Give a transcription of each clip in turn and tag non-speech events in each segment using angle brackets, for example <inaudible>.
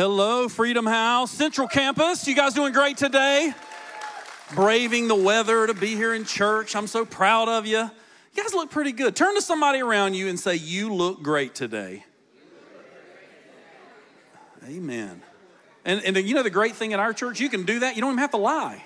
hello, Freedom House, Central Campus. You guys doing great today? Braving the weather to be here in church. I'm so proud of you. You guys look pretty good. Turn to somebody around you and say, You look great today. Amen. And, and you know the great thing in our church, you can do that. You don't even have to lie.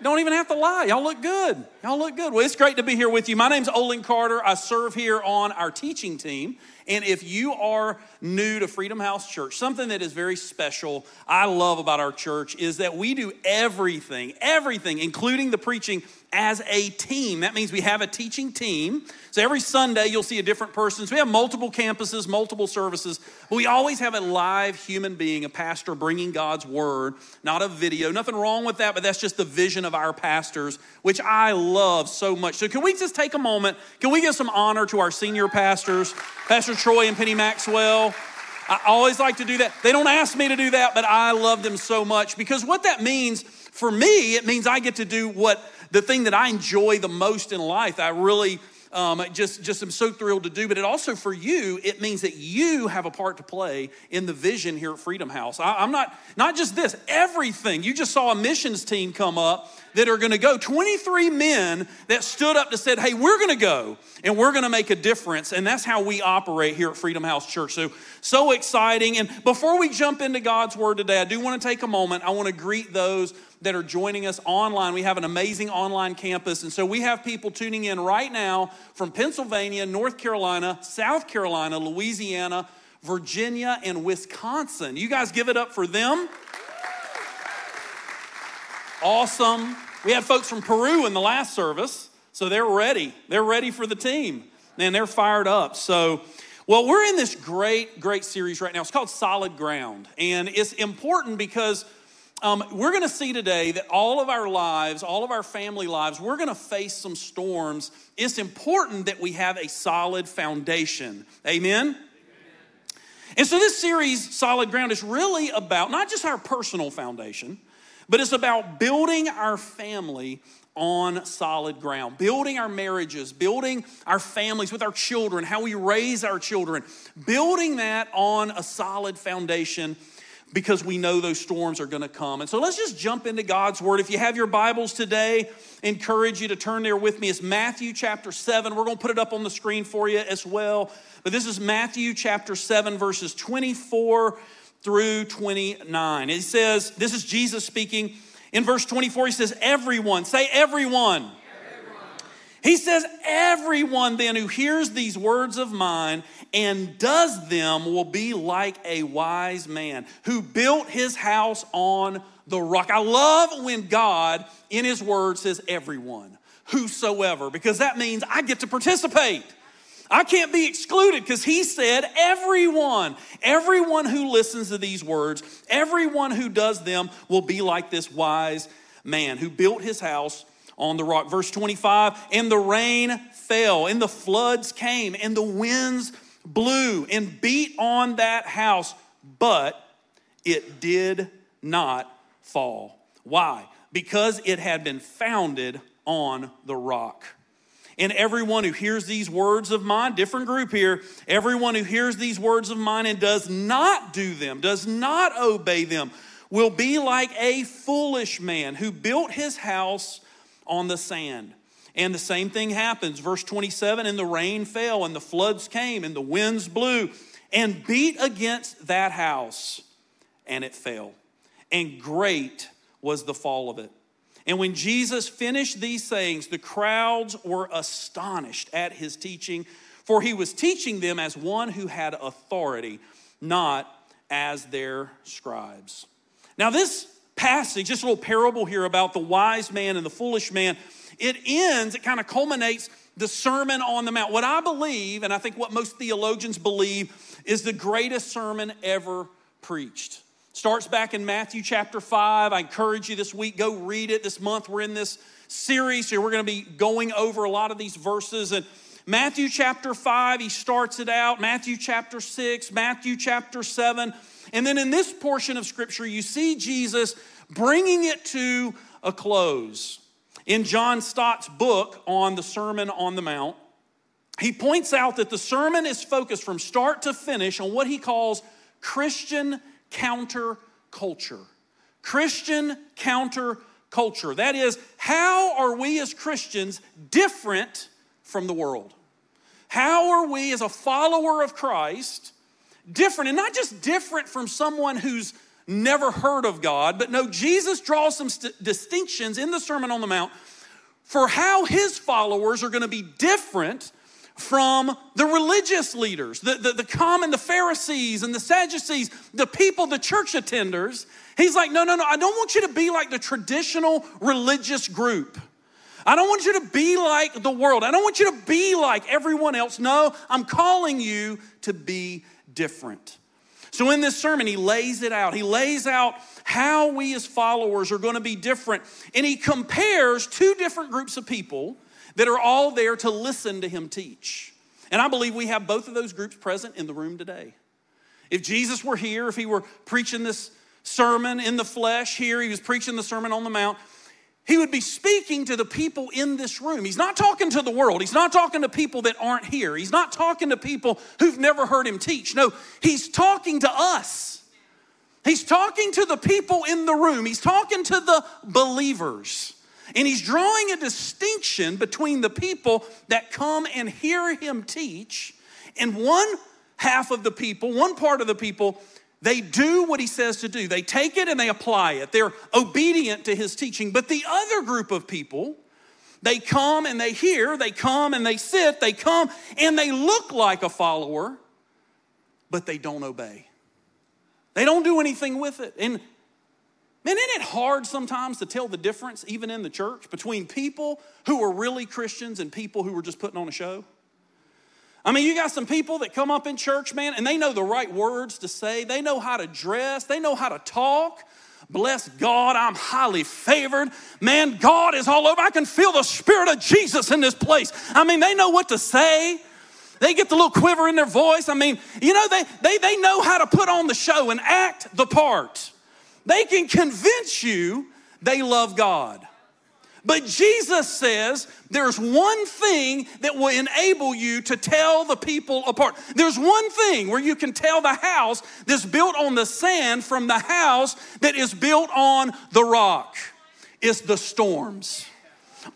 Don't even have to lie. Y'all look good. Y'all look good. Well, it's great to be here with you. My name's Olin Carter. I serve here on our teaching team. And if you are new to Freedom House Church, something that is very special, I love about our church is that we do everything, everything, including the preaching, as a team. That means we have a teaching team. So every Sunday you'll see a different person. So we have multiple campuses, multiple services, but we always have a live human being, a pastor bringing God's word, not a video. Nothing wrong with that, but that's just the vision of our pastors, which I love so much. So can we just take a moment? Can we give some honor to our senior pastors, Pastor Troy and Penny Maxwell? I always like to do that. They don't ask me to do that, but I love them so much because what that means for me, it means I get to do what the thing that I enjoy the most in life. I really um, just, just am so thrilled to do. But it also for you, it means that you have a part to play in the vision here at Freedom House. I, I'm not, not just this, everything. You just saw a missions team come up that are going to go 23 men that stood up to said hey we're going to go and we're going to make a difference and that's how we operate here at freedom house church so so exciting and before we jump into god's word today i do want to take a moment i want to greet those that are joining us online. We have an amazing online campus. And so we have people tuning in right now from Pennsylvania, North Carolina, South Carolina, Louisiana, Virginia, and Wisconsin. You guys give it up for them. Awesome. We had folks from Peru in the last service, so they're ready. They're ready for the team. And they're fired up. So, well, we're in this great, great series right now. It's called Solid Ground. And it's important because um, we're going to see today that all of our lives, all of our family lives, we're going to face some storms. It's important that we have a solid foundation. Amen? Amen? And so, this series, Solid Ground, is really about not just our personal foundation, but it's about building our family on solid ground, building our marriages, building our families with our children, how we raise our children, building that on a solid foundation because we know those storms are going to come. And so let's just jump into God's word. If you have your Bibles today, encourage you to turn there with me. It's Matthew chapter 7. We're going to put it up on the screen for you as well. But this is Matthew chapter 7 verses 24 through 29. It says, this is Jesus speaking. In verse 24 he says, "Everyone, say everyone." He says, Everyone then who hears these words of mine and does them will be like a wise man who built his house on the rock. I love when God in his word says everyone, whosoever, because that means I get to participate. I can't be excluded because he said everyone, everyone who listens to these words, everyone who does them will be like this wise man who built his house on the rock. Verse 25, and the rain fell, and the floods came, and the winds blew and beat on that house, but it did not fall. Why? Because it had been founded on the rock. And everyone who hears these words of mine, different group here, everyone who hears these words of mine and does not do them, does not obey them, will be like a foolish man who built his house on the sand. And the same thing happens. Verse 27 And the rain fell, and the floods came, and the winds blew and beat against that house, and it fell. And great was the fall of it. And when Jesus finished these sayings, the crowds were astonished at his teaching, for he was teaching them as one who had authority, not as their scribes. Now, this passage, just a little parable here about the wise man and the foolish man, it ends, it kind of culminates the Sermon on the Mount. What I believe, and I think what most theologians believe, is the greatest sermon ever preached. Starts back in Matthew chapter 5. I encourage you this week, go read it. This month we're in this series here. We're going to be going over a lot of these verses. And Matthew chapter 5, he starts it out. Matthew chapter 6, Matthew chapter 7. And then in this portion of scripture, you see Jesus bringing it to a close. In John Stott's book on the Sermon on the Mount, he points out that the sermon is focused from start to finish on what he calls Christian counterculture. Christian counterculture. That is, how are we as Christians different from the world? How are we as a follower of Christ different? And not just different from someone who's never heard of God, but no, Jesus draws some st- distinctions in the Sermon on the Mount for how his followers are going to be different from the religious leaders, the, the, the, common, the Pharisees and the Sadducees, the people, the church attenders. He's like, no, no, no, I don't want you to be like the traditional religious group. I don't want you to be like the world. I don't want you to be like everyone else. No, I'm calling you to be different. So, in this sermon, he lays it out. He lays out how we as followers are going to be different. And he compares two different groups of people that are all there to listen to him teach. And I believe we have both of those groups present in the room today. If Jesus were here, if he were preaching this sermon in the flesh here, he was preaching the Sermon on the Mount, he would be speaking to the people in this room. He's not talking to the world. He's not talking to people that aren't here. He's not talking to people who've never heard him teach. No, he's talking to us. He's talking to the people in the room. He's talking to the believers. And he's drawing a distinction between the people that come and hear him teach and one half of the people, one part of the people they do what he says to do. They take it and they apply it. They're obedient to his teaching. But the other group of people, they come and they hear, they come and they sit, they come and they look like a follower, but they don't obey. They don't do anything with it. And man, isn't it hard sometimes to tell the difference, even in the church, between people who are really Christians and people who are just putting on a show? I mean, you got some people that come up in church, man, and they know the right words to say. They know how to dress. They know how to talk. Bless God, I'm highly favored. Man, God is all over. I can feel the Spirit of Jesus in this place. I mean, they know what to say. They get the little quiver in their voice. I mean, you know, they, they, they know how to put on the show and act the part. They can convince you they love God. But Jesus says there's one thing that will enable you to tell the people apart. There's one thing where you can tell the house that's built on the sand from the house that is built on the rock. It's the storms.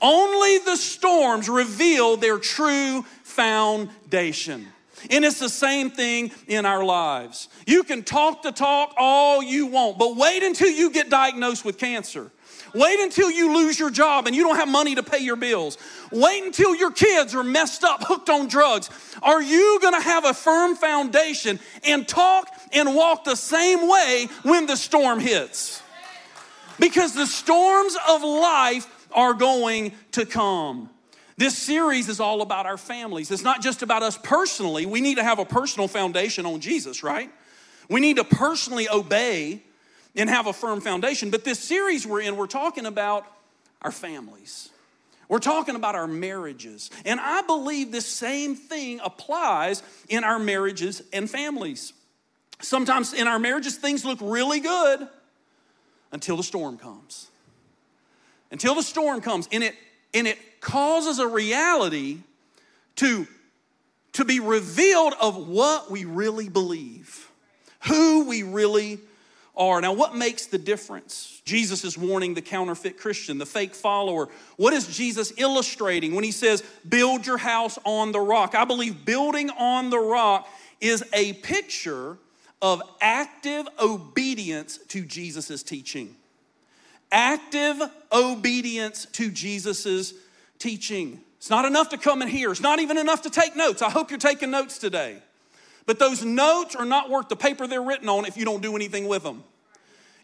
Only the storms reveal their true foundation. And it's the same thing in our lives. You can talk the talk all you want, but wait until you get diagnosed with cancer. Wait until you lose your job and you don't have money to pay your bills. Wait until your kids are messed up, hooked on drugs. Are you going to have a firm foundation and talk and walk the same way when the storm hits? Because the storms of life are going to come. This series is all about our families. It's not just about us personally. We need to have a personal foundation on Jesus, right? We need to personally obey and have a firm foundation. But this series we're in, we're talking about our families. We're talking about our marriages. And I believe this same thing applies in our marriages and families. Sometimes in our marriages, things look really good until the storm comes. Until the storm comes, and it, and it causes a reality to, to be revealed of what we really believe, who we really are. Now, what makes the difference? Jesus is warning the counterfeit Christian, the fake follower. What is Jesus illustrating when he says, Build your house on the rock? I believe building on the rock is a picture of active obedience to Jesus' teaching. Active obedience to Jesus' teaching. It's not enough to come and hear, it's not even enough to take notes. I hope you're taking notes today. But those notes are not worth the paper they're written on if you don't do anything with them.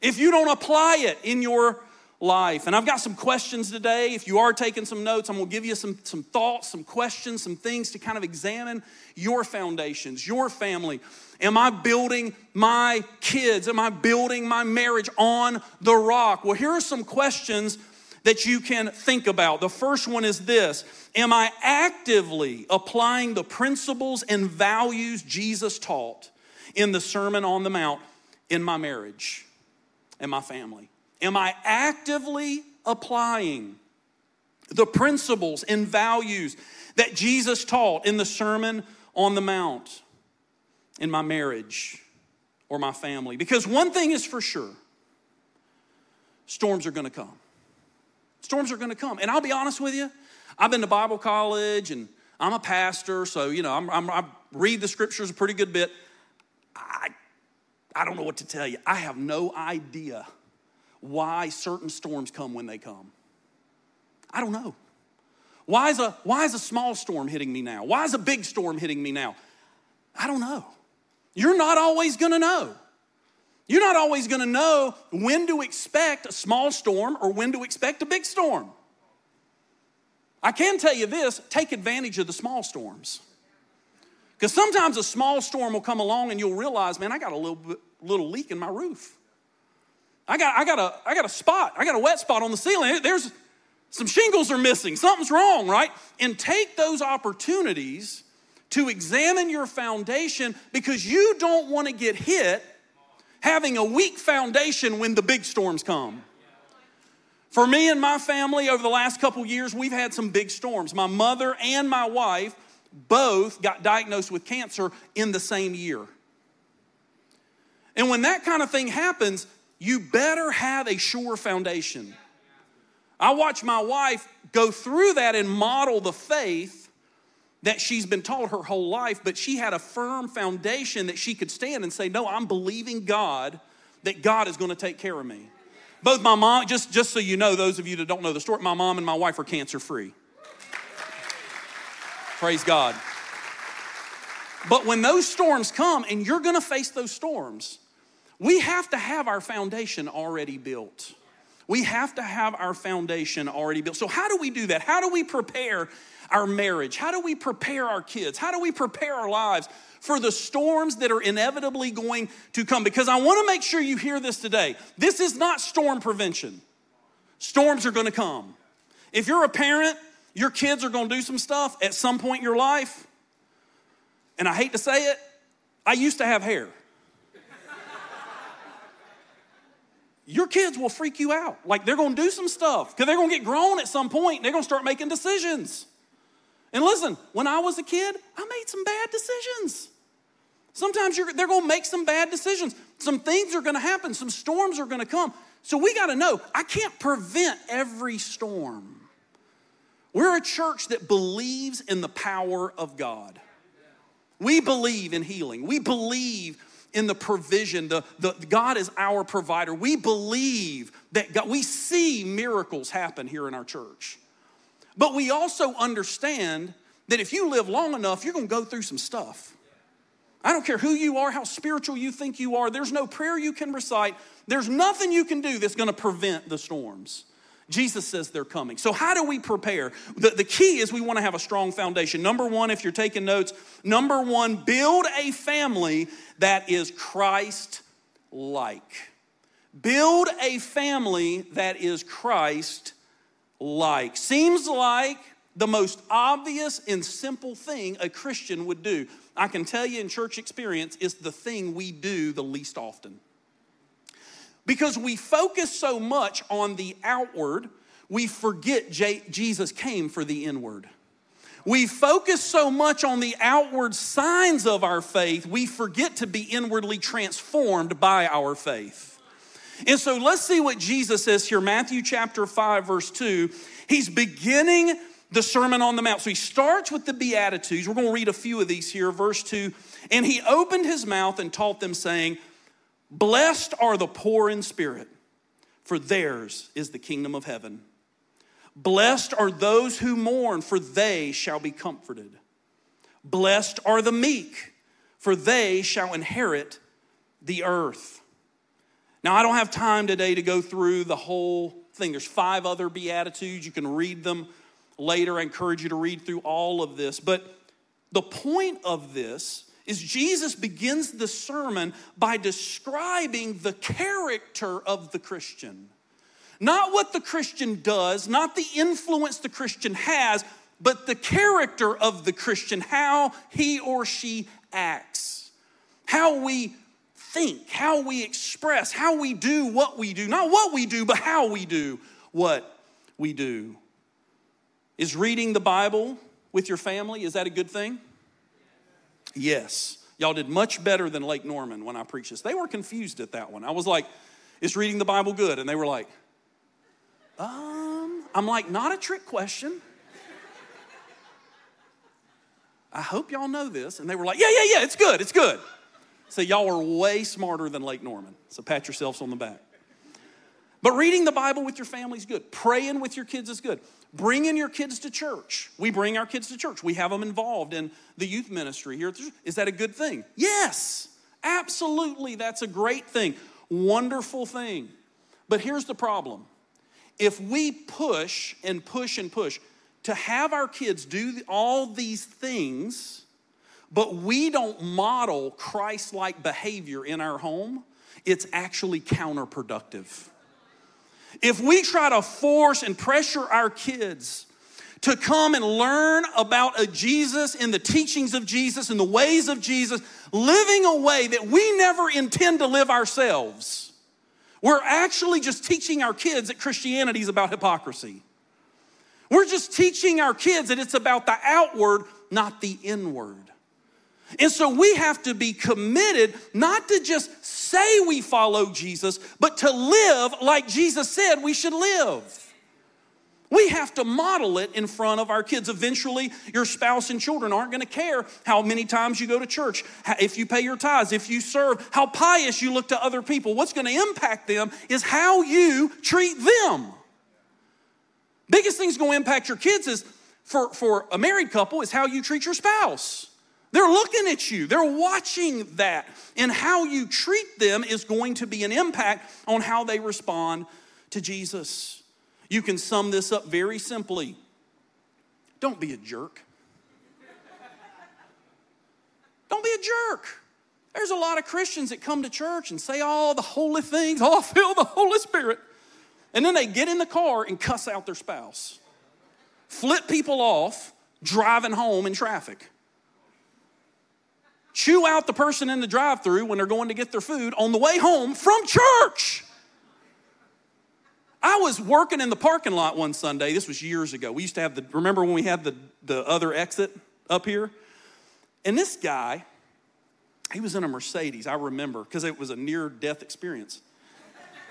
If you don't apply it in your life. And I've got some questions today. If you are taking some notes, I'm gonna give you some, some thoughts, some questions, some things to kind of examine your foundations, your family. Am I building my kids? Am I building my marriage on the rock? Well, here are some questions that you can think about. The first one is this Am I actively applying the principles and values Jesus taught in the Sermon on the Mount in my marriage and my family? Am I actively applying the principles and values that Jesus taught in the Sermon on the Mount in my marriage or my family? Because one thing is for sure storms are gonna come. Storms are gonna come. And I'll be honest with you, I've been to Bible college and I'm a pastor, so you know, I'm, I'm, i read the scriptures a pretty good bit. I, I don't know what to tell you. I have no idea why certain storms come when they come. I don't know. Why is, a, why is a small storm hitting me now? Why is a big storm hitting me now? I don't know. You're not always gonna know. You're not always gonna know when to expect a small storm or when to expect a big storm. I can tell you this take advantage of the small storms. Because sometimes a small storm will come along and you'll realize, man, I got a little, little leak in my roof. I got, I, got a, I got a spot, I got a wet spot on the ceiling. There's some shingles are missing, something's wrong, right? And take those opportunities to examine your foundation because you don't want to get hit having a weak foundation when the big storms come. For me and my family over the last couple years, we've had some big storms. My mother and my wife both got diagnosed with cancer in the same year. And when that kind of thing happens, you better have a sure foundation. I watch my wife go through that and model the faith that she's been taught her whole life, but she had a firm foundation that she could stand and say, No, I'm believing God that God is going to take care of me. Both my mom, just, just so you know, those of you that don't know the story, my mom and my wife are cancer free. Praise God. But when those storms come, and you're gonna face those storms, we have to have our foundation already built. We have to have our foundation already built. So, how do we do that? How do we prepare our marriage? How do we prepare our kids? How do we prepare our lives for the storms that are inevitably going to come? Because I want to make sure you hear this today. This is not storm prevention, storms are going to come. If you're a parent, your kids are going to do some stuff at some point in your life. And I hate to say it, I used to have hair. <laughs> your kids will freak you out. Like they're gonna do some stuff because they're gonna get grown at some point. They're gonna start making decisions. And listen, when I was a kid, I made some bad decisions. Sometimes they're gonna make some bad decisions. Some things are gonna happen, some storms are gonna come. So we gotta know I can't prevent every storm. We're a church that believes in the power of God. We believe in healing. We believe in the provision. The, the, God is our provider. We believe that God, we see miracles happen here in our church. But we also understand that if you live long enough, you're going to go through some stuff. I don't care who you are, how spiritual you think you are, there's no prayer you can recite, there's nothing you can do that's going to prevent the storms. Jesus says they're coming. So, how do we prepare? The, the key is we want to have a strong foundation. Number one, if you're taking notes, number one, build a family that is Christ like. Build a family that is Christ like. Seems like the most obvious and simple thing a Christian would do. I can tell you in church experience, it's the thing we do the least often. Because we focus so much on the outward, we forget J- Jesus came for the inward. We focus so much on the outward signs of our faith, we forget to be inwardly transformed by our faith. And so let's see what Jesus says here. Matthew chapter 5, verse 2. He's beginning the Sermon on the Mount. So he starts with the Beatitudes. We're going to read a few of these here. Verse 2 And he opened his mouth and taught them, saying, Blessed are the poor in spirit, for theirs is the kingdom of heaven. Blessed are those who mourn, for they shall be comforted. Blessed are the meek, for they shall inherit the earth. Now, I don't have time today to go through the whole thing. There's five other Beatitudes. You can read them later. I encourage you to read through all of this. But the point of this is Jesus begins the sermon by describing the character of the Christian. Not what the Christian does, not the influence the Christian has, but the character of the Christian, how he or she acts, how we think, how we express, how we do what we do. Not what we do, but how we do what we do. Is reading the Bible with your family, is that a good thing? Yes. Y'all did much better than Lake Norman when I preached this. They were confused at that one. I was like, is reading the Bible good? And they were like, um, I'm like, not a trick question. I hope y'all know this. And they were like, yeah, yeah, yeah, it's good, it's good. So y'all are way smarter than Lake Norman. So pat yourselves on the back. But reading the Bible with your family is good. Praying with your kids is good. Bringing your kids to church. We bring our kids to church. We have them involved in the youth ministry here. Is that a good thing? Yes, absolutely. That's a great thing. Wonderful thing. But here's the problem if we push and push and push to have our kids do all these things, but we don't model Christ like behavior in our home, it's actually counterproductive. If we try to force and pressure our kids to come and learn about a Jesus and the teachings of Jesus and the ways of Jesus, living a way that we never intend to live ourselves, we're actually just teaching our kids that Christianity is about hypocrisy. We're just teaching our kids that it's about the outward, not the inward. And so we have to be committed not to just say we follow Jesus, but to live like Jesus said we should live. We have to model it in front of our kids. Eventually, your spouse and children aren't going to care how many times you go to church, if you pay your tithes, if you serve, how pious you look to other people. What's going to impact them is how you treat them. Biggest thing's going to impact your kids is for, for a married couple is how you treat your spouse. They're looking at you, they're watching that. And how you treat them is going to be an impact on how they respond to Jesus. You can sum this up very simply don't be a jerk. Don't be a jerk. There's a lot of Christians that come to church and say all the holy things, I <laughs> feel the Holy Spirit. And then they get in the car and cuss out their spouse, flip people off driving home in traffic chew out the person in the drive through when they're going to get their food on the way home from church. I was working in the parking lot one Sunday. This was years ago. We used to have the, remember when we had the, the other exit up here? And this guy, he was in a Mercedes, I remember, because it was a near death experience.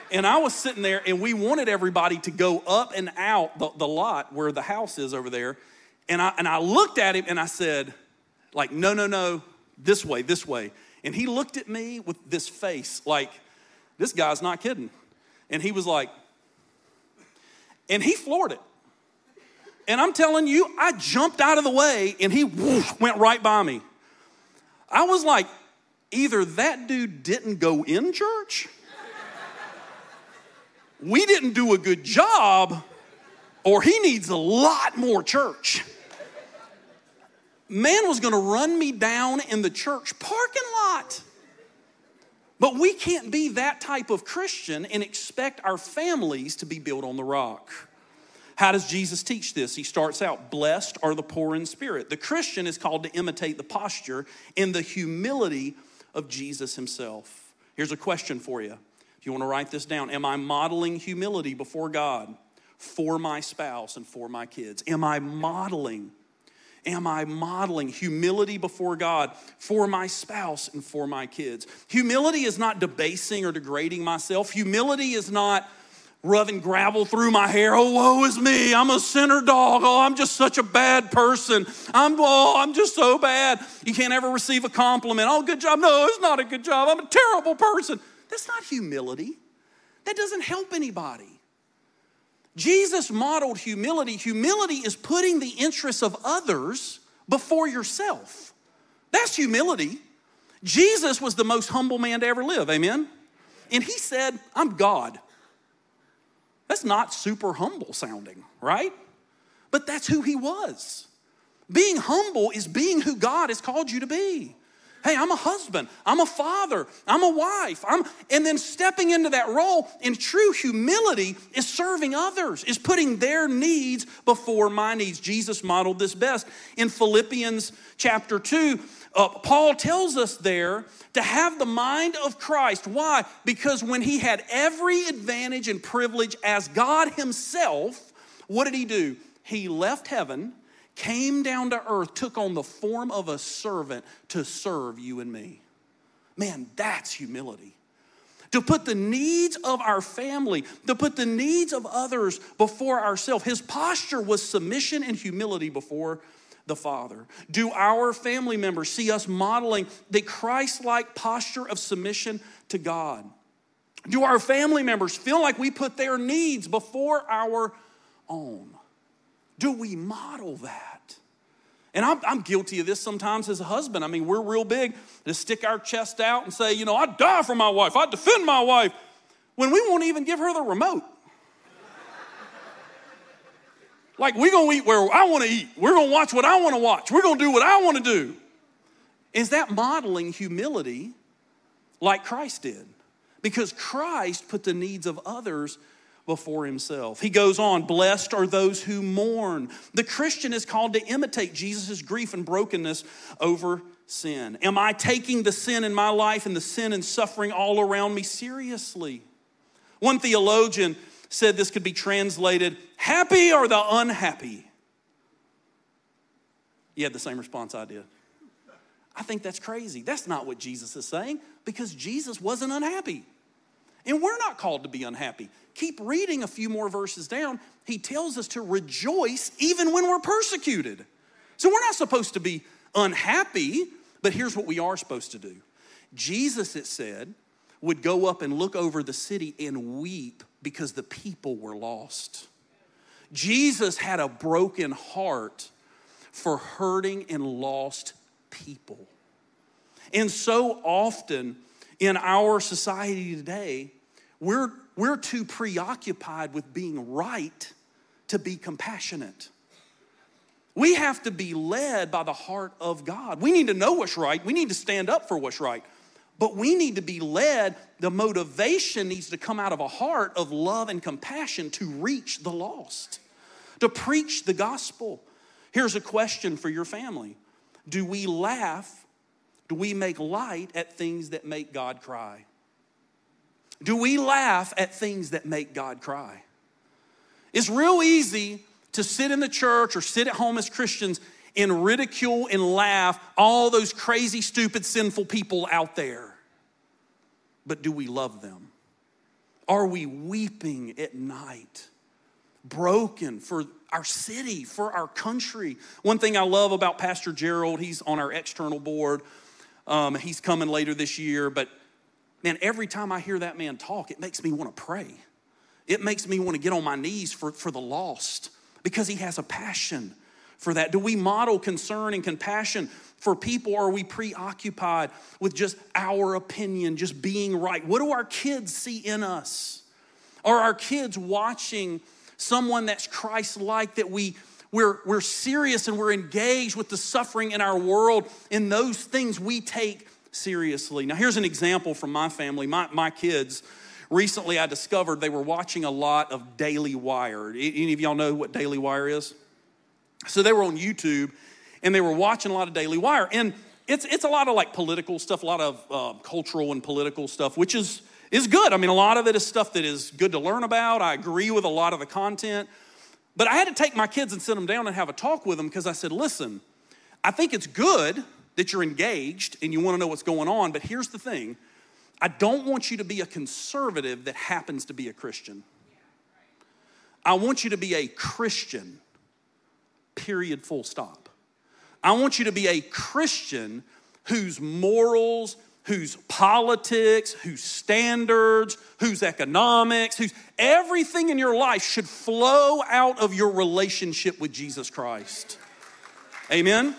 And I was sitting there, and we wanted everybody to go up and out the, the lot where the house is over there. And I, and I looked at him and I said, like, no, no, no, this way, this way. And he looked at me with this face like, this guy's not kidding. And he was like, and he floored it. And I'm telling you, I jumped out of the way and he whoosh, went right by me. I was like, either that dude didn't go in church, we didn't do a good job, or he needs a lot more church man was going to run me down in the church parking lot. But we can't be that type of Christian and expect our families to be built on the rock. How does Jesus teach this? He starts out, Blessed are the poor in spirit. The Christian is called to imitate the posture and the humility of Jesus himself. Here's a question for you. If you want to write this down, Am I modeling humility before God for my spouse and for my kids? Am I modeling am I modeling humility before God for my spouse and for my kids? Humility is not debasing or degrading myself. Humility is not rubbing gravel through my hair. Oh, woe is me. I'm a sinner dog. Oh, I'm just such a bad person. I'm, oh, I'm just so bad. You can't ever receive a compliment. Oh, good job. No, it's not a good job. I'm a terrible person. That's not humility. That doesn't help anybody. Jesus modeled humility. Humility is putting the interests of others before yourself. That's humility. Jesus was the most humble man to ever live, amen? And he said, I'm God. That's not super humble sounding, right? But that's who he was. Being humble is being who God has called you to be. Hey, I'm a husband, I'm a father, I'm a wife. I'm, and then stepping into that role in true humility is serving others, is putting their needs before my needs. Jesus modeled this best. In Philippians chapter 2, uh, Paul tells us there to have the mind of Christ. Why? Because when he had every advantage and privilege as God himself, what did he do? He left heaven came down to earth, took on the form of a servant to serve you and me. Man, that's humility. To put the needs of our family, to put the needs of others before ourselves. His posture was submission and humility before the Father. Do our family members see us modeling the Christ like posture of submission to God? Do our family members feel like we put their needs before our own? Do we model that? And I'm, I'm, guilty of this sometimes as a husband. I mean, we're real big to stick our chest out and say, you know, I'd die for my wife, I'd defend my wife, when we won't even give her the remote. <laughs> like, we're gonna eat where I wanna eat, we're gonna watch what I wanna watch, we're gonna do what I wanna do. Is that modeling humility like Christ did? Because Christ put the needs of others before himself. He goes on, blessed are those who mourn. The Christian is called to imitate Jesus' grief and brokenness over sin. Am I taking the sin in my life and the sin and suffering all around me seriously? One theologian said this could be translated happy or the unhappy? You had the same response I did. I think that's crazy. That's not what Jesus is saying because Jesus wasn't unhappy. And we're not called to be unhappy. Keep reading a few more verses down. He tells us to rejoice even when we're persecuted. So we're not supposed to be unhappy, but here's what we are supposed to do. Jesus, it said, would go up and look over the city and weep because the people were lost. Jesus had a broken heart for hurting and lost people. And so often in our society today, we're, we're too preoccupied with being right to be compassionate. We have to be led by the heart of God. We need to know what's right. We need to stand up for what's right. But we need to be led. The motivation needs to come out of a heart of love and compassion to reach the lost, to preach the gospel. Here's a question for your family Do we laugh? Do we make light at things that make God cry? Do we laugh at things that make God cry? It's real easy to sit in the church or sit at home as Christians and ridicule and laugh all those crazy, stupid, sinful people out there. But do we love them? Are we weeping at night, broken for our city, for our country? One thing I love about Pastor Gerald, he's on our external board. Um, he's coming later this year, but man, every time I hear that man talk, it makes me want to pray. It makes me want to get on my knees for, for the lost because he has a passion for that. Do we model concern and compassion for people or are we preoccupied with just our opinion, just being right? What do our kids see in us? Are our kids watching someone that's Christ like that we we're, we're serious and we're engaged with the suffering in our world, and those things we take seriously. Now, here's an example from my family. My, my kids, recently I discovered they were watching a lot of Daily Wire. Any of y'all know what Daily Wire is? So they were on YouTube and they were watching a lot of Daily Wire. And it's, it's a lot of like political stuff, a lot of uh, cultural and political stuff, which is, is good. I mean, a lot of it is stuff that is good to learn about. I agree with a lot of the content. But I had to take my kids and sit them down and have a talk with them because I said, listen, I think it's good that you're engaged and you want to know what's going on, but here's the thing I don't want you to be a conservative that happens to be a Christian. I want you to be a Christian, period, full stop. I want you to be a Christian whose morals, whose politics, whose standards, whose economics, whose everything in your life should flow out of your relationship with Jesus Christ. Amen?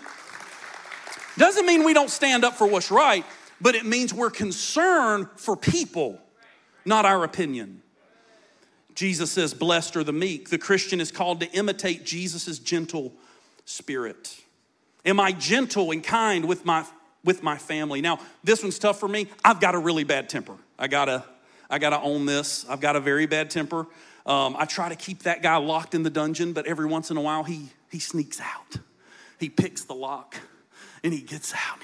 Doesn't mean we don't stand up for what's right, but it means we're concerned for people, not our opinion. Jesus says, Blessed are the meek. The Christian is called to imitate Jesus' gentle spirit. Am I gentle and kind with my with my family? Now, this one's tough for me. I've got a really bad temper. I gotta, I gotta own this. I've got a very bad temper. Um, I try to keep that guy locked in the dungeon, but every once in a while he he sneaks out. He picks the lock and he gets out.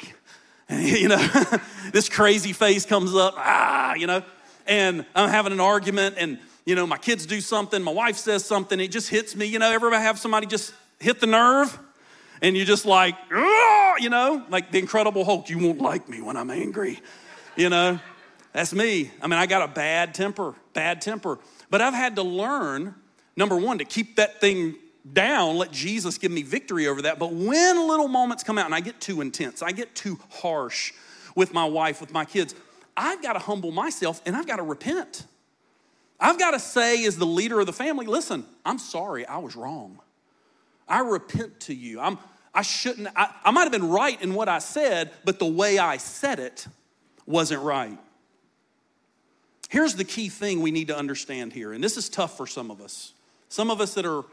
And he, <laughs> you know, <laughs> this crazy face comes up, ah, you know, and I'm having an argument and you know, my kids do something, my wife says something, it just hits me. You know, everybody have somebody just hit the nerve? And you're just like, you know, like the Incredible Hulk, you won't like me when I'm angry. You know, that's me. I mean, I got a bad temper, bad temper. But I've had to learn, number one, to keep that thing down, let Jesus give me victory over that. But when little moments come out and I get too intense, I get too harsh with my wife, with my kids, I've got to humble myself and I've got to repent. I've got to say, as the leader of the family, listen, I'm sorry, I was wrong. I repent to you. I'm, I shouldn't, I, I might have been right in what I said, but the way I said it wasn't right. Here's the key thing we need to understand here, and this is tough for some of us. Some of us that are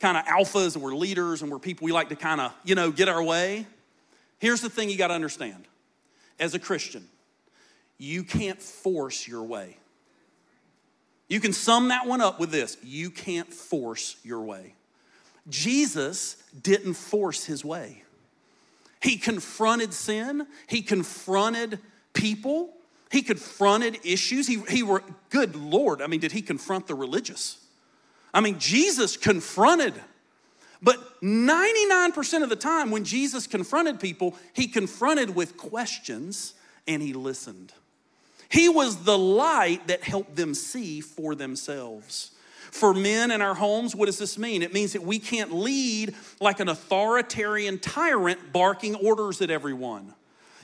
kind of alphas and we're leaders and we're people we like to kind of, you know, get our way. Here's the thing you got to understand as a Christian you can't force your way. You can sum that one up with this you can't force your way. Jesus didn't force his way. He confronted sin, he confronted people, he confronted issues. He, he were, good Lord, I mean, did he confront the religious? I mean, Jesus confronted. But 99% of the time, when Jesus confronted people, he confronted with questions and he listened. He was the light that helped them see for themselves. For men in our homes, what does this mean? It means that we can't lead like an authoritarian tyrant barking orders at everyone.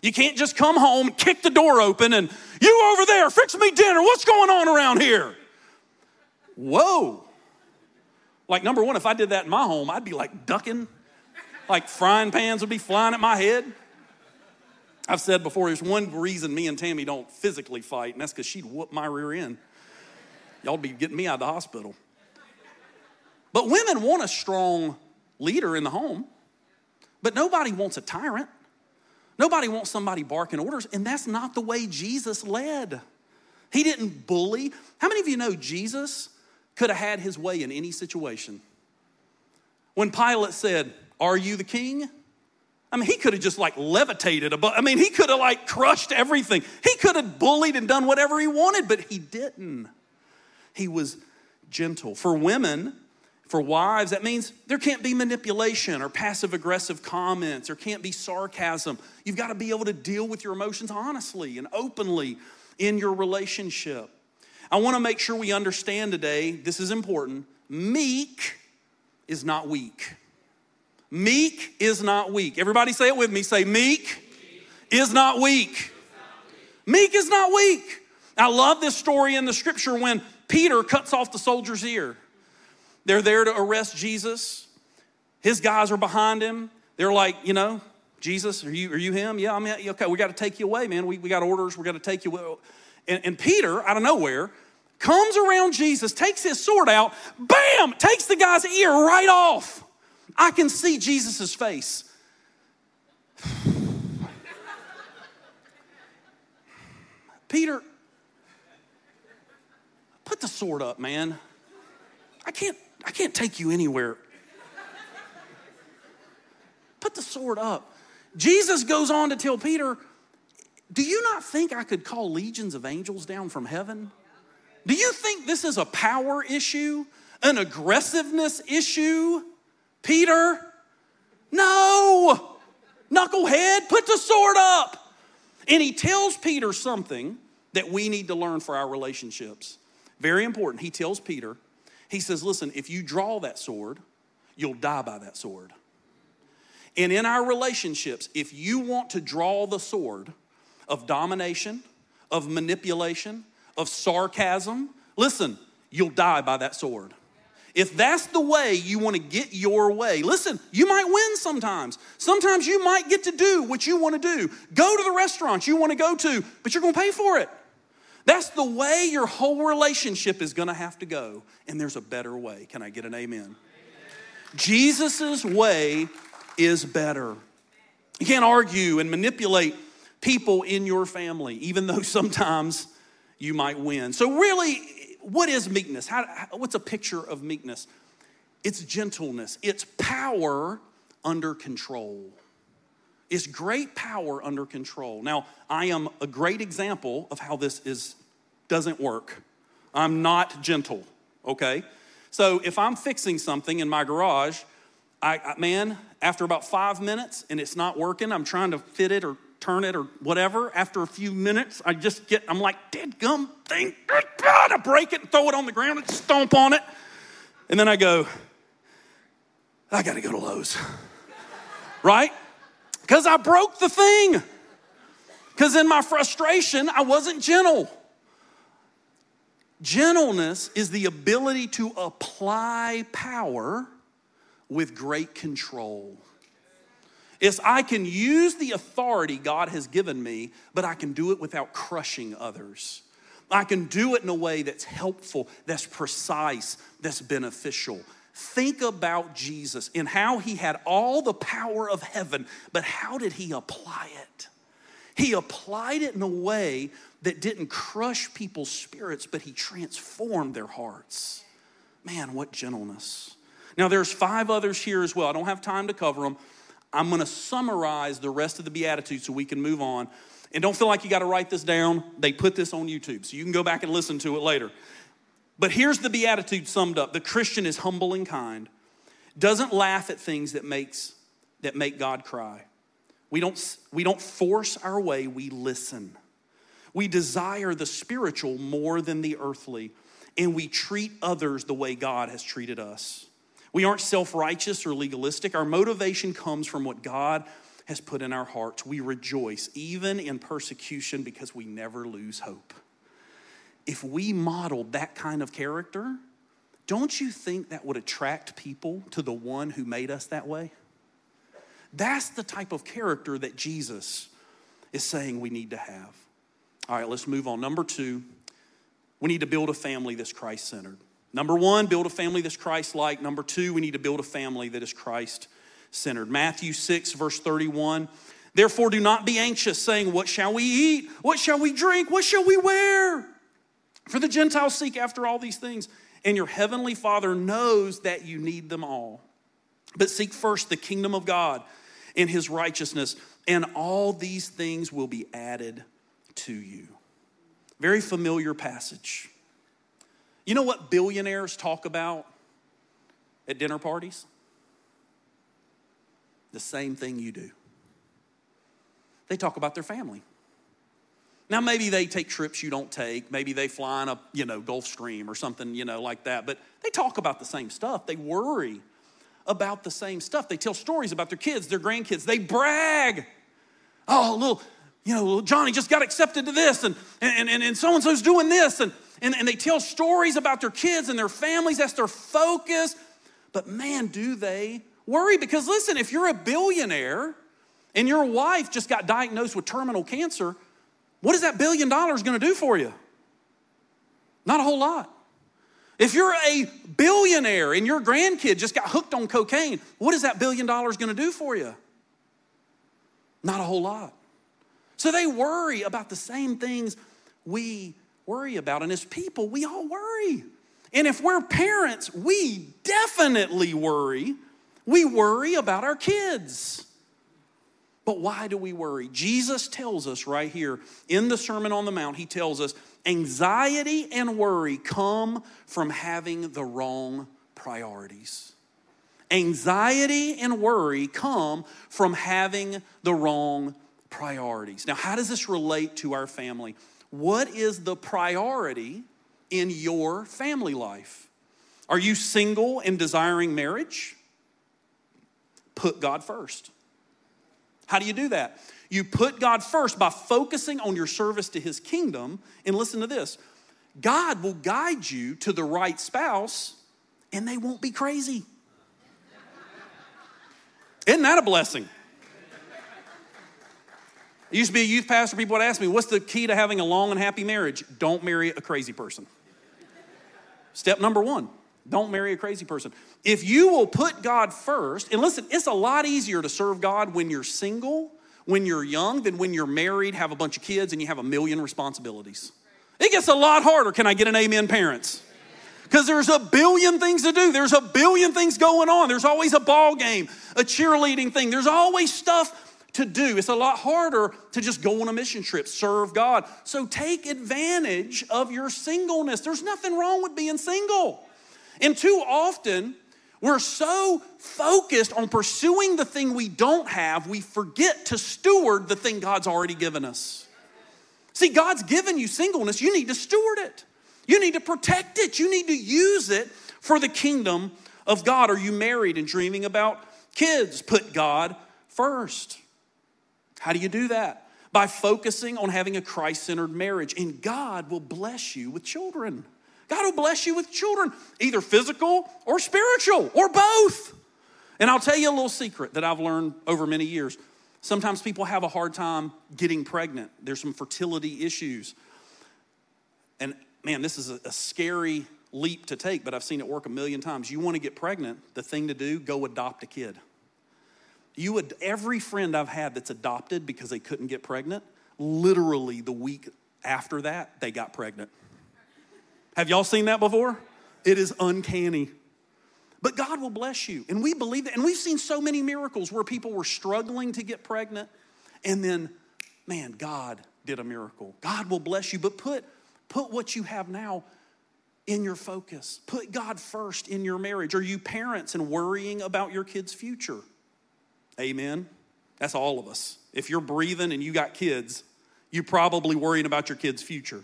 You can't just come home, kick the door open, and you over there, fix me dinner. What's going on around here? Whoa. Like, number one, if I did that in my home, I'd be like ducking, like frying pans would be flying at my head. I've said before, there's one reason me and Tammy don't physically fight, and that's because she'd whoop my rear end. Y'all be getting me out of the hospital. But women want a strong leader in the home, but nobody wants a tyrant. Nobody wants somebody barking orders, and that's not the way Jesus led. He didn't bully. How many of you know Jesus could have had his way in any situation? When Pilate said, Are you the king? I mean, he could have just like levitated above. I mean, he could have like crushed everything. He could have bullied and done whatever he wanted, but he didn't. He was gentle. For women, for wives, that means there can't be manipulation or passive aggressive comments. There can't be sarcasm. You've got to be able to deal with your emotions honestly and openly in your relationship. I want to make sure we understand today, this is important. Meek is not weak. Meek is not weak. Everybody say it with me. Say, meek is not weak. Meek is not weak. I love this story in the scripture when Peter cuts off the soldier's ear. They're there to arrest Jesus. His guys are behind him. They're like, you know, Jesus, are you, are you him? Yeah, I'm okay. We got to take you away, man. We, we got orders. We got to take you away. And, and Peter, out of nowhere, comes around Jesus, takes his sword out, bam, takes the guy's ear right off. I can see Jesus' face. <sighs> Peter, put the sword up, man. I can't, I can't take you anywhere. Put the sword up. Jesus goes on to tell Peter, Do you not think I could call legions of angels down from heaven? Do you think this is a power issue, an aggressiveness issue? Peter, no. Knucklehead, put the sword up. And he tells Peter something that we need to learn for our relationships. Very important. He tells Peter, he says, Listen, if you draw that sword, you'll die by that sword. And in our relationships, if you want to draw the sword of domination, of manipulation, of sarcasm, listen, you'll die by that sword. If that's the way you want to get your way, listen, you might win sometimes. Sometimes you might get to do what you want to do. Go to the restaurants you want to go to, but you're going to pay for it. That's the way your whole relationship is going to have to go. And there's a better way. Can I get an amen? Jesus' way is better. You can't argue and manipulate people in your family, even though <laughs> sometimes you might win. So, really, what is meekness? How, what's a picture of meekness? It's gentleness, it's power under control. It's great power under control. Now, I am a great example of how this is doesn't work. I'm not gentle, okay? So if I'm fixing something in my garage, I, I, man, after about five minutes and it's not working, I'm trying to fit it or turn it or whatever. After a few minutes, I just get, I'm like, dead gum thing. I break it and throw it on the ground and stomp on it. And then I go, I gotta go to Lowe's. <laughs> right? Because I broke the thing. Because in my frustration, I wasn't gentle. Gentleness is the ability to apply power with great control. It's I can use the authority God has given me, but I can do it without crushing others. I can do it in a way that's helpful, that's precise, that's beneficial. Think about Jesus and how he had all the power of heaven, but how did he apply it? He applied it in a way that didn't crush people's spirits, but he transformed their hearts. Man, what gentleness. Now, there's five others here as well. I don't have time to cover them. I'm going to summarize the rest of the Beatitudes so we can move on. And don't feel like you got to write this down. They put this on YouTube, so you can go back and listen to it later. But here's the Beatitude summed up the Christian is humble and kind, doesn't laugh at things that, makes, that make God cry. We don't, we don't force our way, we listen. We desire the spiritual more than the earthly, and we treat others the way God has treated us. We aren't self righteous or legalistic. Our motivation comes from what God has put in our hearts. We rejoice, even in persecution, because we never lose hope. If we modeled that kind of character, don't you think that would attract people to the one who made us that way? That's the type of character that Jesus is saying we need to have. All right, let's move on. Number two, we need to build a family that's Christ centered. Number one, build a family that's Christ like. Number two, we need to build a family that is Christ centered. Matthew 6, verse 31. Therefore, do not be anxious, saying, What shall we eat? What shall we drink? What shall we wear? For the Gentiles seek after all these things, and your heavenly Father knows that you need them all. But seek first the kingdom of God and his righteousness, and all these things will be added to you. Very familiar passage. You know what billionaires talk about at dinner parties? The same thing you do. They talk about their family. Now, maybe they take trips you don't take. Maybe they fly in a, you know, Gulfstream or something, you know, like that. But they talk about the same stuff. They worry about the same stuff. They tell stories about their kids, their grandkids. They brag. Oh, little, you know, little Johnny just got accepted to this, and and and, and so-and-so's doing this, and, and and they tell stories about their kids and their families. That's their focus. But man, do they worry? Because listen, if you're a billionaire and your wife just got diagnosed with terminal cancer, what is that billion dollars going to do for you? Not a whole lot. If you're a billionaire and your grandkid just got hooked on cocaine, what is that billion dollars going to do for you? Not a whole lot. So they worry about the same things we worry about. And as people, we all worry. And if we're parents, we definitely worry. We worry about our kids. But why do we worry? Jesus tells us right here in the Sermon on the Mount, he tells us anxiety and worry come from having the wrong priorities. Anxiety and worry come from having the wrong priorities. Now, how does this relate to our family? What is the priority in your family life? Are you single and desiring marriage? Put God first. How do you do that? You put God first by focusing on your service to his kingdom. And listen to this God will guide you to the right spouse, and they won't be crazy. Isn't that a blessing? I used to be a youth pastor. People would ask me, What's the key to having a long and happy marriage? Don't marry a crazy person. Step number one don't marry a crazy person. If you will put God first, and listen, it's a lot easier to serve God when you're single, when you're young, than when you're married, have a bunch of kids, and you have a million responsibilities. It gets a lot harder. Can I get an amen, parents? Because there's a billion things to do. There's a billion things going on. There's always a ball game, a cheerleading thing. There's always stuff to do. It's a lot harder to just go on a mission trip, serve God. So take advantage of your singleness. There's nothing wrong with being single. And too often, we're so focused on pursuing the thing we don't have, we forget to steward the thing God's already given us. See, God's given you singleness, you need to steward it. You need to protect it. You need to use it for the kingdom of God. Are you married and dreaming about kids? Put God first. How do you do that? By focusing on having a Christ centered marriage, and God will bless you with children. God will bless you with children, either physical or spiritual or both. And I'll tell you a little secret that I've learned over many years. Sometimes people have a hard time getting pregnant, there's some fertility issues. And man, this is a, scary leap to take, but I've seen it work a million times. You want to get pregnant, the thing to do, go adopt a kid. You would every friend I've had that's adopted because they couldn't get pregnant, literally the week after that, they got pregnant. Have y'all seen that before? It is uncanny. But God will bless you. And we believe that. And we've seen so many miracles where people were struggling to get pregnant. And then, man, God did a miracle. God will bless you. But put, put what you have now in your focus. Put God first in your marriage. Are you parents and worrying about your kids' future? Amen. That's all of us. If you're breathing and you got kids, you're probably worrying about your kids' future.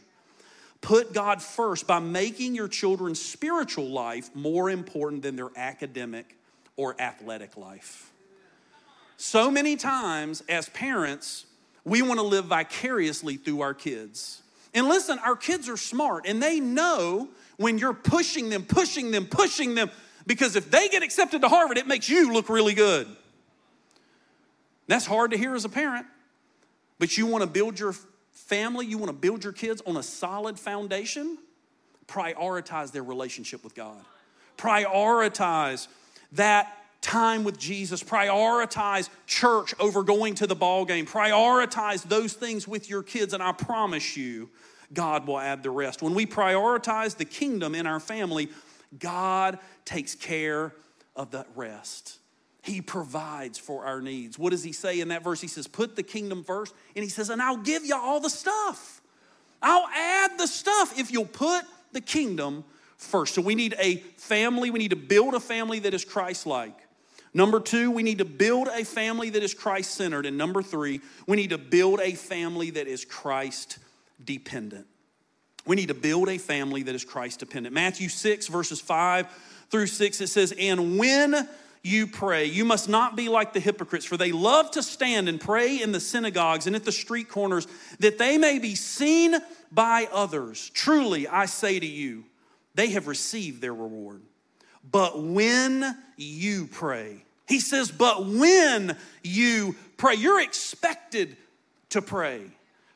Put God first by making your children's spiritual life more important than their academic or athletic life. So many times, as parents, we want to live vicariously through our kids. And listen, our kids are smart and they know when you're pushing them, pushing them, pushing them, because if they get accepted to Harvard, it makes you look really good. That's hard to hear as a parent, but you want to build your family, you want to build your kids on a solid foundation, prioritize their relationship with God. Prioritize that time with Jesus. Prioritize church over going to the ball game. Prioritize those things with your kids, and I promise you, God will add the rest. When we prioritize the kingdom in our family, God takes care of the rest. He provides for our needs. What does he say in that verse? He says, Put the kingdom first. And he says, And I'll give you all the stuff. I'll add the stuff if you'll put the kingdom first. So we need a family. We need to build a family that is Christ like. Number two, we need to build a family that is Christ centered. And number three, we need to build a family that is Christ dependent. We need to build a family that is Christ dependent. Matthew 6, verses 5 through 6, it says, And when you pray. You must not be like the hypocrites, for they love to stand and pray in the synagogues and at the street corners, that they may be seen by others. Truly, I say to you, they have received their reward. But when you pray, he says, but when you pray, you're expected to pray.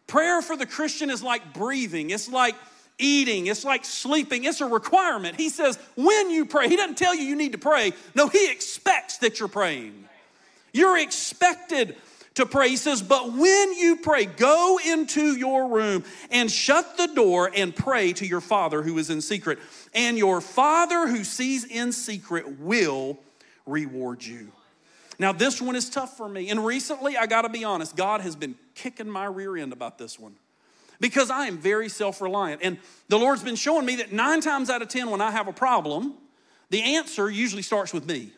Prayer for the Christian is like breathing, it's like eating, it's like sleeping, it's a requirement. He says, when you pray, He doesn't tell you you need to pray. No, He expects that you're praying. You're expected to pray. He says, but when you pray, go into your room and shut the door and pray to your Father who is in secret. And your Father who sees in secret will reward you. Now, this one is tough for me. And recently, I got to be honest, God has been kicking my rear end about this one because I am very self reliant. And the Lord's been showing me that nine times out of 10, when I have a problem, the answer usually starts with me.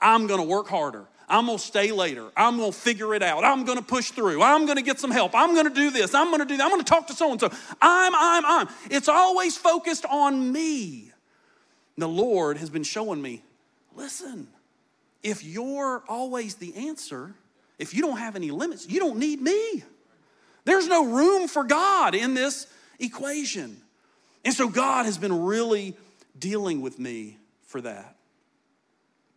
I'm gonna work harder. I'm gonna stay later. I'm gonna figure it out. I'm gonna push through. I'm gonna get some help. I'm gonna do this. I'm gonna do that. I'm gonna talk to so and so. I'm, I'm, I'm. It's always focused on me. The Lord has been showing me listen, if you're always the answer, if you don't have any limits, you don't need me. There's no room for God in this equation. And so God has been really dealing with me for that.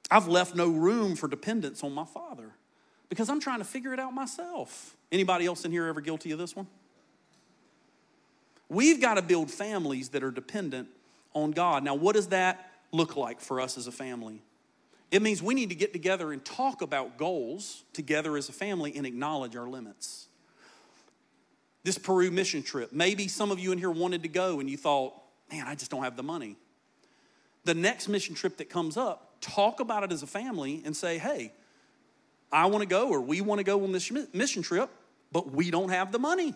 I've left no room for dependence on my father because I'm trying to figure it out myself. Anybody else in here ever guilty of this one? We've got to build families that are dependent on God. Now, what does that look like for us as a family? It means we need to get together and talk about goals together as a family and acknowledge our limits. This Peru mission trip, maybe some of you in here wanted to go and you thought, man, I just don't have the money. The next mission trip that comes up, talk about it as a family and say, hey, I want to go or we want to go on this mission trip, but we don't have the money.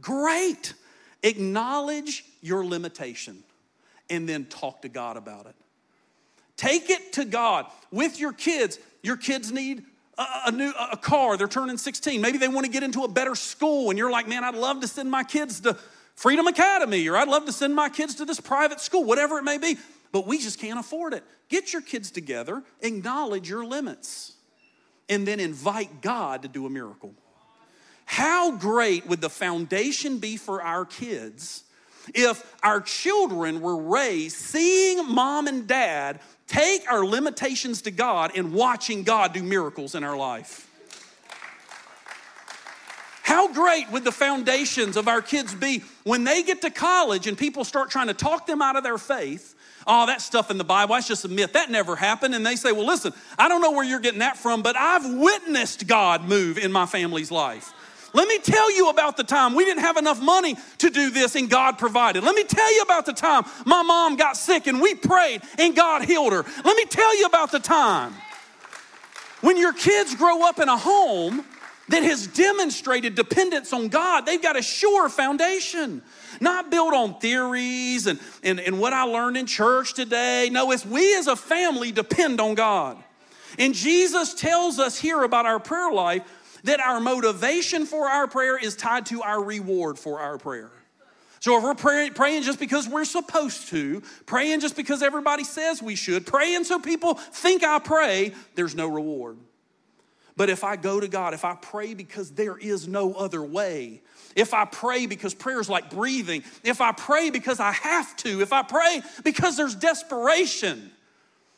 Great. Acknowledge your limitation and then talk to God about it. Take it to God with your kids. Your kids need a, a, new a car. They're turning 16. Maybe they want to get into a better school, and you're like, man, I'd love to send my kids to Freedom Academy, or I'd love to send my kids to this private school, whatever it may be. But we just can't afford it. Get your kids together, acknowledge your limits, and then invite God to do a miracle. How great would the foundation be for our kids if our children were raised seeing mom and dad take our limitations to God and watching God do miracles in our life? How great would the foundations of our kids be when they get to college and people start trying to talk them out of their faith? Oh, that stuff in the Bible, that's just a myth. That never happened. And they say, well, listen, I don't know where you're getting that from, but I've witnessed God move in my family's life. Let me tell you about the time we didn't have enough money to do this and God provided. Let me tell you about the time my mom got sick and we prayed and God healed her. Let me tell you about the time when your kids grow up in a home that has demonstrated dependence on God, they've got a sure foundation. Not built on theories and, and, and what I learned in church today. No, it's we as a family depend on God. And Jesus tells us here about our prayer life that our motivation for our prayer is tied to our reward for our prayer. So if we're praying, praying just because we're supposed to, praying just because everybody says we should, praying so people think I pray, there's no reward. But if I go to God, if I pray because there is no other way, if I pray because prayer is like breathing, if I pray because I have to, if I pray because there's desperation,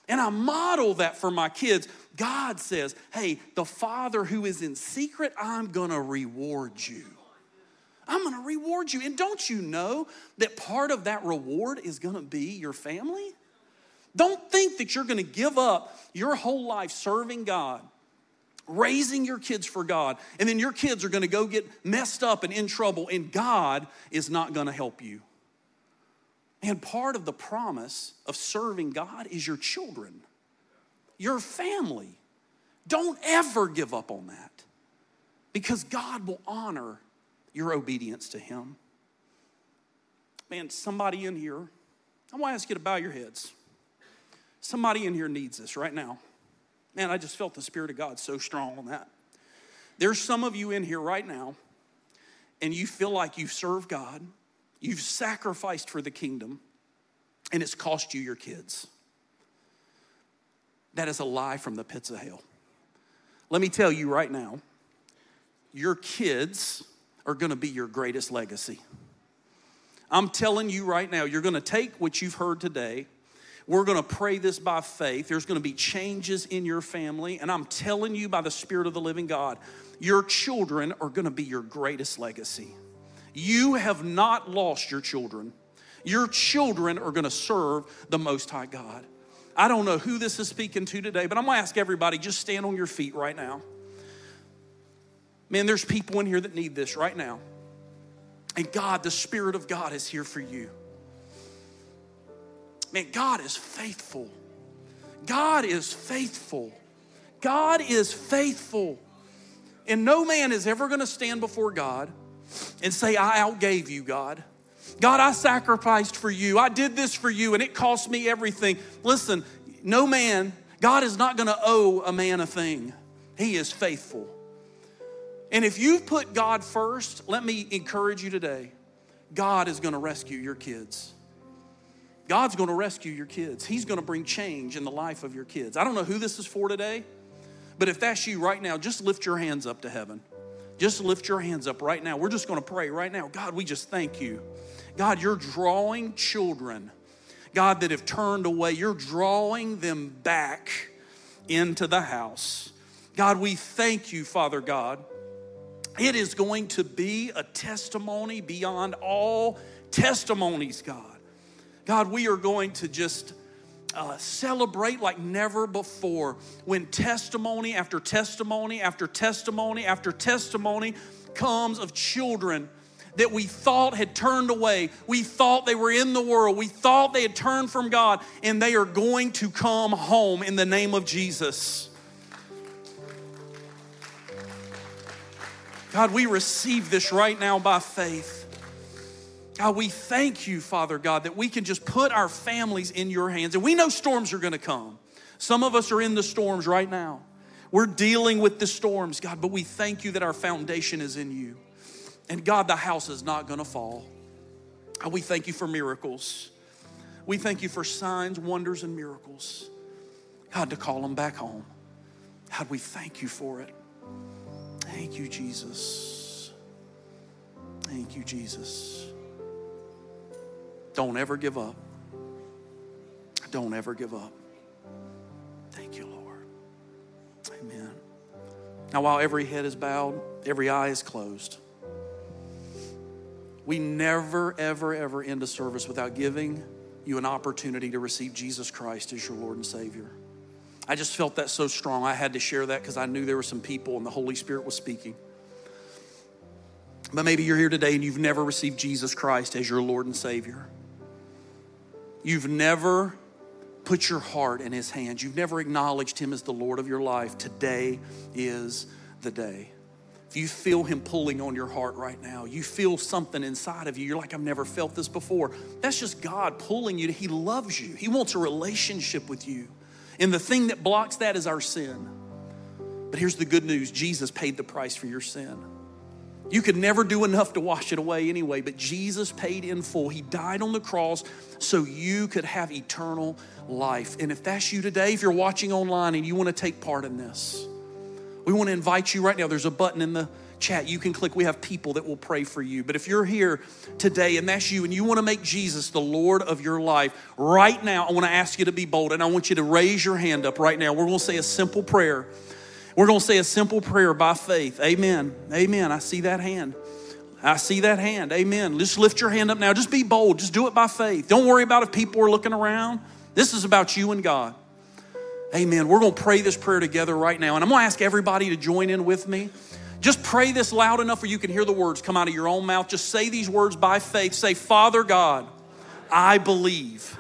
and I model that for my kids, God says, hey, the Father who is in secret, I'm gonna reward you. I'm gonna reward you. And don't you know that part of that reward is gonna be your family? Don't think that you're gonna give up your whole life serving God, raising your kids for God, and then your kids are gonna go get messed up and in trouble, and God is not gonna help you. And part of the promise of serving God is your children your family. Don't ever give up on that because God will honor your obedience to Him. Man, somebody in here, I want to ask you to bow your heads. Somebody in here needs this right now. Man, I just felt the Spirit of God so strong on that. There's some of you in here right now, and you feel like you've served God, you've sacrificed for the kingdom, and it's cost you your kids. That is a lie from the pits of hell. Let me tell you right now, your kids are gonna be your greatest legacy. I'm telling you right now, you're gonna take what you've heard today. We're gonna pray this by faith. There's gonna be changes in your family. And I'm telling you by the Spirit of the living God, your children are gonna be your greatest legacy. You have not lost your children. Your children are gonna serve the Most High God. I don't know who this is speaking to today, but I'm gonna ask everybody just stand on your feet right now. Man, there's people in here that need this right now. And God, the Spirit of God is here for you. Man, God is faithful. God is faithful. God is faithful. And no man is ever gonna stand before God and say, I outgave you, God. God, I sacrificed for you. I did this for you and it cost me everything. Listen, no man, God is not going to owe a man a thing, He is faithful. And if you've put God first, let me encourage you today God is going to rescue your kids. God's going to rescue your kids. He's going to bring change in the life of your kids. I don't know who this is for today, but if that's you right now, just lift your hands up to heaven. Just lift your hands up right now. We're just going to pray right now. God, we just thank you. God, you're drawing children, God, that have turned away. You're drawing them back into the house. God, we thank you, Father God. It is going to be a testimony beyond all testimonies, God. God, we are going to just uh, celebrate like never before when testimony after testimony after testimony after testimony comes of children that we thought had turned away. We thought they were in the world. We thought they had turned from God, and they are going to come home in the name of Jesus. God, we receive this right now by faith. God, we thank you, Father God, that we can just put our families in your hands. And we know storms are going to come. Some of us are in the storms right now. We're dealing with the storms, God, but we thank you that our foundation is in you. And God, the house is not going to fall. God, we thank you for miracles. We thank you for signs, wonders, and miracles. God, to call them back home. God, we thank you for it. Thank you, Jesus. Thank you, Jesus. Don't ever give up. Don't ever give up. Thank you, Lord. Amen. Now, while every head is bowed, every eye is closed, we never, ever, ever end a service without giving you an opportunity to receive Jesus Christ as your Lord and Savior. I just felt that so strong. I had to share that because I knew there were some people and the Holy Spirit was speaking. But maybe you're here today and you've never received Jesus Christ as your Lord and Savior. You've never put your heart in His hands. You've never acknowledged Him as the Lord of your life. Today is the day. If you feel Him pulling on your heart right now, you feel something inside of you, you're like, I've never felt this before. That's just God pulling you. He loves you, He wants a relationship with you. And the thing that blocks that is our sin. But here's the good news Jesus paid the price for your sin. You could never do enough to wash it away anyway, but Jesus paid in full. He died on the cross so you could have eternal life. And if that's you today, if you're watching online and you want to take part in this, we want to invite you right now. There's a button in the chat you can click. We have people that will pray for you. But if you're here today and that's you and you want to make Jesus the Lord of your life, right now, I want to ask you to be bold and I want you to raise your hand up right now. We're going to say a simple prayer. We're going to say a simple prayer by faith. Amen. Amen. I see that hand. I see that hand. Amen. Just lift your hand up now. Just be bold. Just do it by faith. Don't worry about if people are looking around. This is about you and God. Amen. We're going to pray this prayer together right now. And I'm going to ask everybody to join in with me. Just pray this loud enough where you can hear the words come out of your own mouth. Just say these words by faith. Say, Father God, I believe.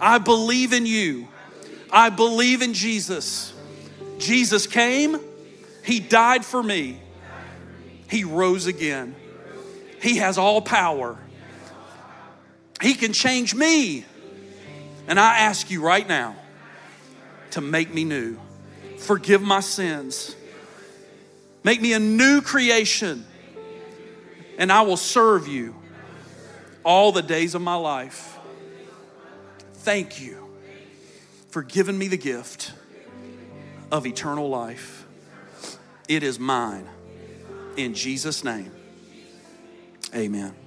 I believe in you. I believe in Jesus. Jesus came, He died for me, He rose again. He has all power. He can change me. And I ask you right now to make me new. Forgive my sins. Make me a new creation. And I will serve you all the days of my life. Thank you for giving me the gift of eternal life. It is mine. In Jesus' name, amen.